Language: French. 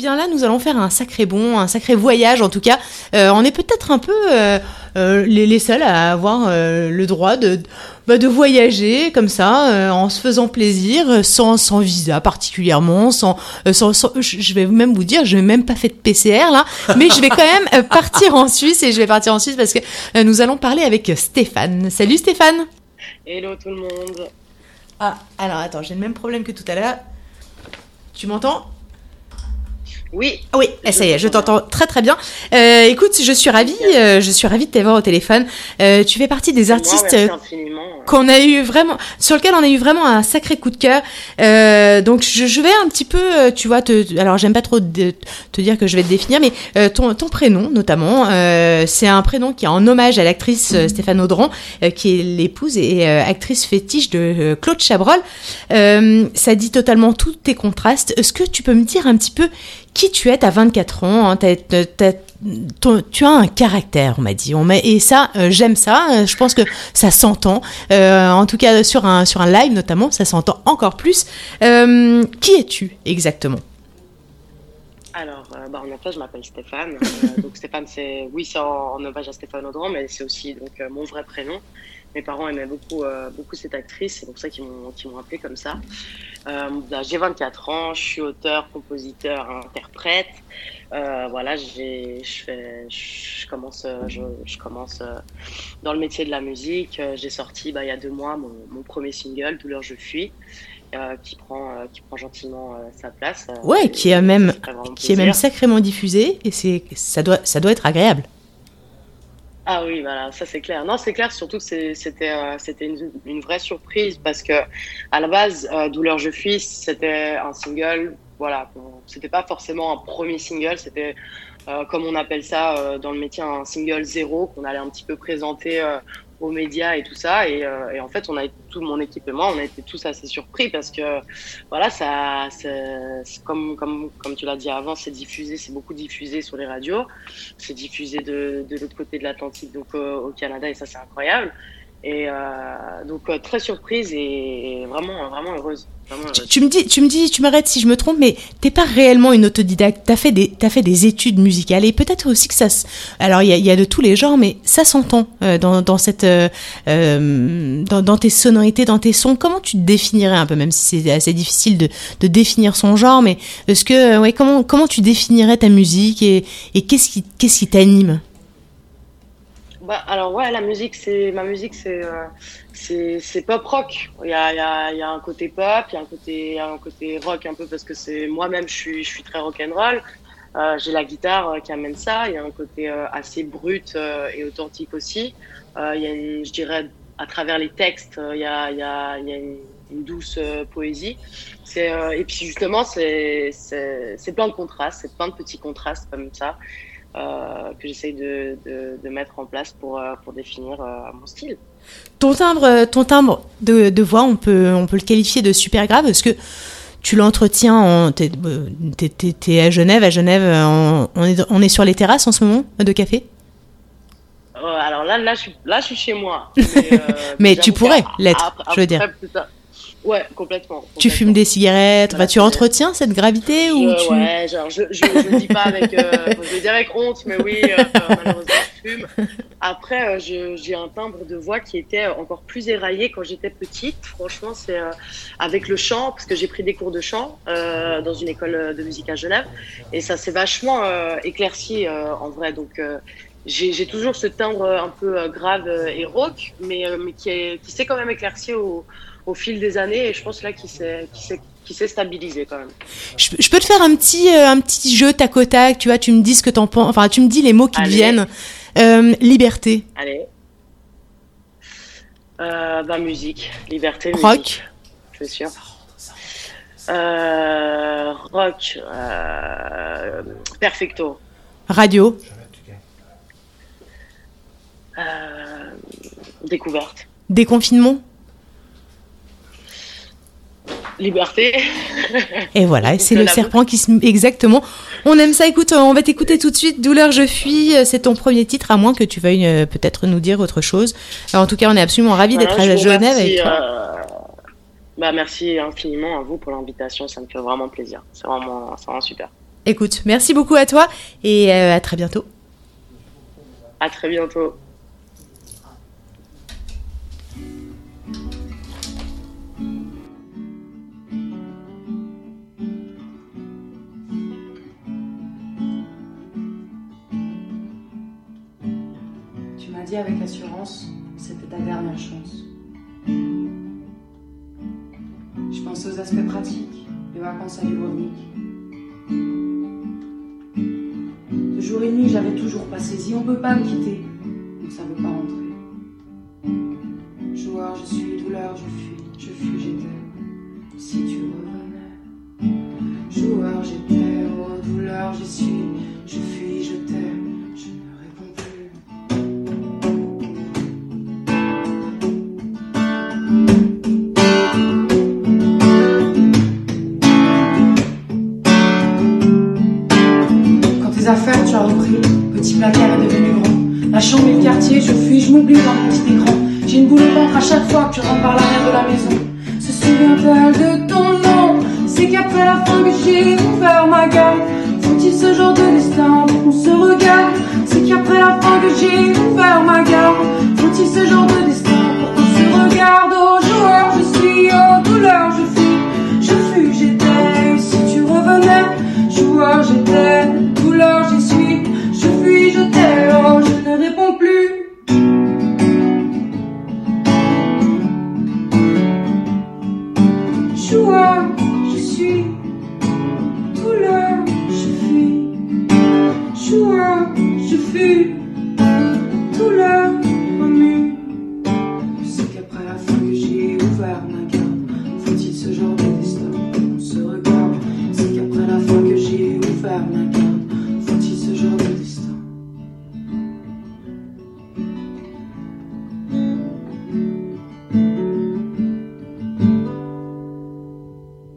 bien là, nous allons faire un sacré bon, un sacré voyage en tout cas. Euh, on est peut-être un peu euh, euh, les, les, seuls à avoir le droit de, bah, de voyager comme ça, en se faisant plaisir, sans, sans visa particulièrement, sans, sans, je vais même vous dire, je n'ai même pas fait de PCR là, mais je vais quand même partir en Suisse et je vais partir en Suisse parce que nous allons parler avec Stéphane. Salut Stéphane. Hello tout le monde. Ah, alors attends, j'ai le même problème que tout à l'heure. Tu m'entends? Oui. Oui, ça y est, je t'entends très très bien. Euh, écoute, je suis ravie, euh, je suis ravie de t'avoir au téléphone. Euh, tu fais partie des artistes qu'on a eu vraiment, sur lequel on a eu vraiment un sacré coup de cœur. donc je, vais un petit peu, tu vois, te, alors j'aime pas trop te dire que je vais te définir, mais ton, ton prénom notamment, c'est un prénom qui est en hommage à l'actrice Stéphane Audran, qui est l'épouse et actrice fétiche de Claude Chabrol. ça dit totalement tous tes contrastes. Est-ce que tu peux me dire un petit peu qui tu es, à 24 ans, hein, tu as un caractère, on m'a dit. Et ça, euh, j'aime ça. Euh, je pense que ça s'entend. Euh, en tout cas, sur un, sur un live notamment, ça s'entend encore plus. qui es-tu exactement? Alors, bah, en fait, je m'appelle Stéphane. donc Stéphane, c'est oui, c'est en, hommage à Stéphane Audran, mais c'est aussi donc mon vrai prénom. Mes parents aimaient beaucoup, beaucoup cette actrice, c'est pour ça qu'ils m'ont, qu'ils m'ont appelé comme ça. Euh, bah, j'ai 24 ans, je suis auteur, compositeur, interprète. Euh, voilà, je fais, je commence, je, je, commence euh, dans le métier de la musique. J'ai sorti bah, il y a deux mois mon, mon premier single, Douleur je fuis. Euh, qui prend euh, qui prend gentiment sa place. ouais, qui est même qui est même sacrément diffusé et c'est ça doit ça doit être agréable. Ah oui, voilà, ça c'est clair. Non, c'est clair, surtout que c'était euh, c'était une, une, vraie surprise parce que à la base, euh, Douleur je fuis, c'était un single. Voilà, c'était pas forcément un premier single, c'était euh, comme on appelle ça dans le métier un single zéro qu'on allait un petit peu présenter aux médias et tout ça. Et, euh, et, en fait, on a tout mon équipe et moi, on a été tous assez surpris parce que voilà, ça, c'est comme comme comme tu l'as dit avant, c'est diffusé, c'est beaucoup diffusé sur les radios, c'est diffusé de de l'autre côté de l'Atlantique, donc euh, au Canada, et ça, c'est incroyable. Et euh, donc euh, très surprise et vraiment vraiment heureuse. Tu, me dis, tu me dis, tu m'arrêtes si je me trompe, mais t'es pas réellement une autodidacte. T'as fait des, as fait des études musicales et peut-être aussi que ça. Alors il y a, y a, de tous les genres, mais ça s'entend euh, dans, dans cette, euh, euh, dans, dans, tes sonorités, dans tes sons. Comment tu te définirais un peu, même si c'est assez difficile de, de définir son genre, mais est-ce que, ouais, comment, comment tu définirais ta musique et, et qu'est-ce qui, qu'est-ce qui t'anime? Bah, alors ouais, la musique, c'est ma musique, c'est euh, c'est pop rock. Il y a, y, a, y a un côté pop, il y a un côté un côté rock un peu parce que c'est moi-même je suis je suis très rock and roll. Euh, J'ai la guitare euh, qui amène ça. Il y a un côté euh, assez brut et authentique aussi. Il y je dirais, à travers les textes, il y a y a, y a une, douce poésie. C'est et puis justement, c'est plein de contrastes, c'est plein de petits contrastes comme ça. Euh, que j'essaye de, de, de, mettre en place pour, euh, pour définir euh, mon style. Ton timbre, ton timbre de, de, voix, on peut, on peut le qualifier de super grave. Est-ce que tu l'entretiens T'es es, à Genève. À Genève, on, on, est, on est sur les terrasses en ce moment de café? Alors là, là je, suis, là, je suis chez moi. Mais, euh, mais tu pourrais l'être, je veux dire. Ouais, complètement, Tu fumes des cigarettes, bah, tu entretiens cette gravité je, ou tu... Ouais, genre, je, je, je dis pas avec, euh, je dire avec honte, mais oui, euh, malheureusement, je fume. Après, euh, j'ai un timbre de voix qui était encore plus éraillé quand j'étais petite. Franchement, c'est avec le chant, parce que j'ai pris des cours de chant dans une école de musique à Genève, et ça s'est vachement éclairci en vrai. Donc, j'ai toujours ce timbre un peu grave et rauque, mais, mais qui, est, qui s'est quand même éclairci au au fil des années et je pense là qu'il s'est qui s'est stabilisé quand même. Je, peux te faire un petit euh, un petit jeu tac au tac, tu vois, tu me dis ce que t'en penses, enfin tu me dis les mots qui te viennent. Euh, liberté. Allez. Euh, bah musique, liberté, rock. Musique, c'est sûr. Euh, rock, perfecto. Radio. Découverte. Déconfinement. Liberté. Et voilà, c'est le serpent qui se... Exactement. On aime ça. Écoute, on va t'écouter tout de suite. Douleur, je fuis. C'est ton premier titre, à moins que tu veuilles euh, peut-être nous dire autre chose. en tout cas, on est absolument ravis d'être à Genève avec toi. Euh, bah, merci infiniment à vous pour l'invitation. Ça me fait vraiment plaisir. C'est vraiment, vraiment super. Écoute, merci beaucoup à toi et à très bientôt. À très bientôt. Avec assurance, c'était ta dernière chance. Je pense aux aspects pratiques, les vacances à Dubrovnik. De jour et nuit, j'avais toujours pas saisi, on peut pas me quitter, donc ça veut pas rentrer. Joueur, je suis, douleur, je fuis, je fuis, j'étais. Si tu revenais, joueur, j'étais, je fuis, je m'oublie dans le petit écran. J'ai une boule au ventre à chaque fois que tu rentres par l'arrière de la maison. Se souvient-elle de ton nom? C'est qu'après la fin que j'ai ouvert ma gamme. Faut-il ce genre de destin pour qu'on se regarde? C'est qu'après la fin que j'ai ouvert ma gamme. Faut-il ce genre de destin pour qu'on se regarde? Oh joueur, je suis, oh douleur, je fuis, je fuis, j'étais. Si tu revenais, joueur, j'étais, douleur, j'y suis, je fuis, je t'ai, oh, je ne réponds plus. Fuis, douleur, remue. C'est qu'après la fin que j'ai ouvert ma garde, faut-il ce genre de destin On se regarde. C'est qu'après la fin que j'ai ouvert ma garde.